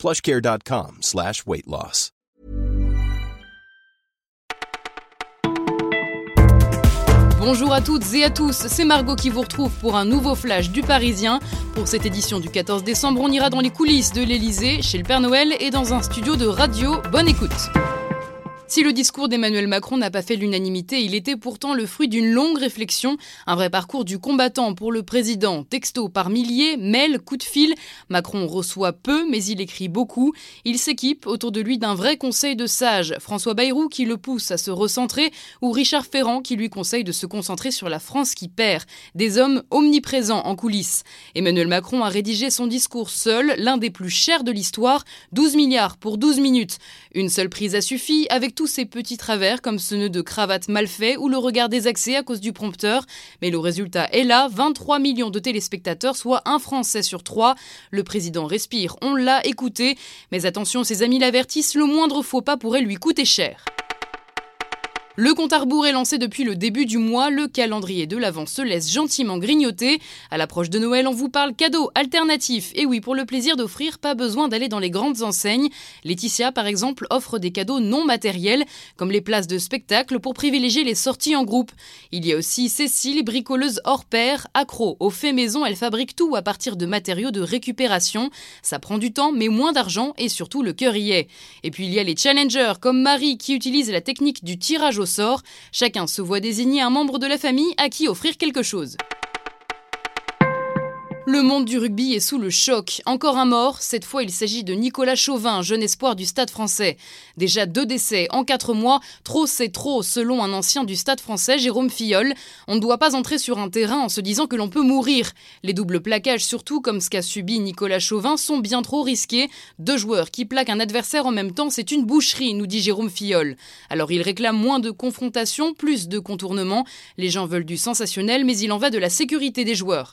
plushcare.com slash weight loss. Bonjour à toutes et à tous, c'est Margot qui vous retrouve pour un nouveau flash du Parisien. Pour cette édition du 14 décembre, on ira dans les coulisses de l'Elysée, chez le Père Noël et dans un studio de radio. Bonne écoute. Si le discours d'Emmanuel Macron n'a pas fait l'unanimité, il était pourtant le fruit d'une longue réflexion, un vrai parcours du combattant pour le président. Texto par milliers, mail, coup de fil. Macron reçoit peu, mais il écrit beaucoup. Il s'équipe autour de lui d'un vrai conseil de sages. François Bayrou qui le pousse à se recentrer, ou Richard Ferrand qui lui conseille de se concentrer sur la France qui perd. Des hommes omniprésents en coulisses. Emmanuel Macron a rédigé son discours seul, l'un des plus chers de l'histoire, 12 milliards pour 12 minutes. Une seule prise a suffi, avec tous ces petits travers comme ce nœud de cravate mal fait ou le regard désaxé à cause du prompteur. Mais le résultat est là, 23 millions de téléspectateurs, soit un Français sur trois. Le président respire, on l'a écouté. Mais attention, ses amis l'avertissent, le moindre faux pas pourrait lui coûter cher. Le compte à rebours est lancé depuis le début du mois. Le calendrier de l'Avent se laisse gentiment grignoter. À l'approche de Noël, on vous parle cadeaux alternatifs. Et oui, pour le plaisir d'offrir, pas besoin d'aller dans les grandes enseignes. Laetitia, par exemple, offre des cadeaux non matériels, comme les places de spectacle pour privilégier les sorties en groupe. Il y a aussi Cécile, bricoleuse hors pair, accro au fait maison. Elle fabrique tout à partir de matériaux de récupération. Ça prend du temps, mais moins d'argent et surtout le cœur y est. Et puis il y a les challengers, comme Marie, qui utilise la technique du tirage au sort. Chacun se voit désigner un membre de la famille à qui offrir quelque chose. Le monde du rugby est sous le choc. Encore un mort. Cette fois, il s'agit de Nicolas Chauvin, jeune espoir du Stade français. Déjà deux décès en quatre mois. Trop, c'est trop, selon un ancien du Stade français, Jérôme Fillol. On ne doit pas entrer sur un terrain en se disant que l'on peut mourir. Les doubles plaquages, surtout comme ce qu'a subi Nicolas Chauvin, sont bien trop risqués. Deux joueurs qui plaquent un adversaire en même temps, c'est une boucherie, nous dit Jérôme Fillol. Alors il réclame moins de confrontations, plus de contournements. Les gens veulent du sensationnel, mais il en va de la sécurité des joueurs.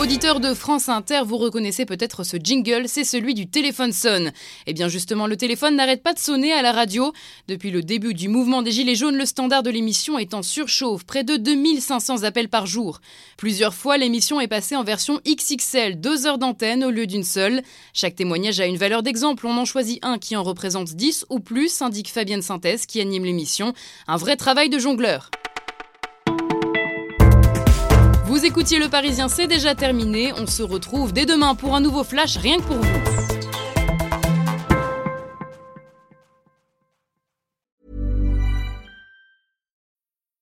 Auditeur de France Inter, vous reconnaissez peut-être ce jingle, c'est celui du téléphone sonne. Eh bien justement, le téléphone n'arrête pas de sonner à la radio. Depuis le début du mouvement des Gilets jaunes, le standard de l'émission est en surchauffe, près de 2500 appels par jour. Plusieurs fois, l'émission est passée en version XXL, deux heures d'antenne au lieu d'une seule. Chaque témoignage a une valeur d'exemple, on en choisit un qui en représente 10 ou plus, indique Fabienne Synthèse qui anime l'émission. Un vrai travail de jongleur. Vous écoutiez Le Parisien, c'est déjà terminé. On se retrouve dès demain pour un nouveau flash rien que pour vous.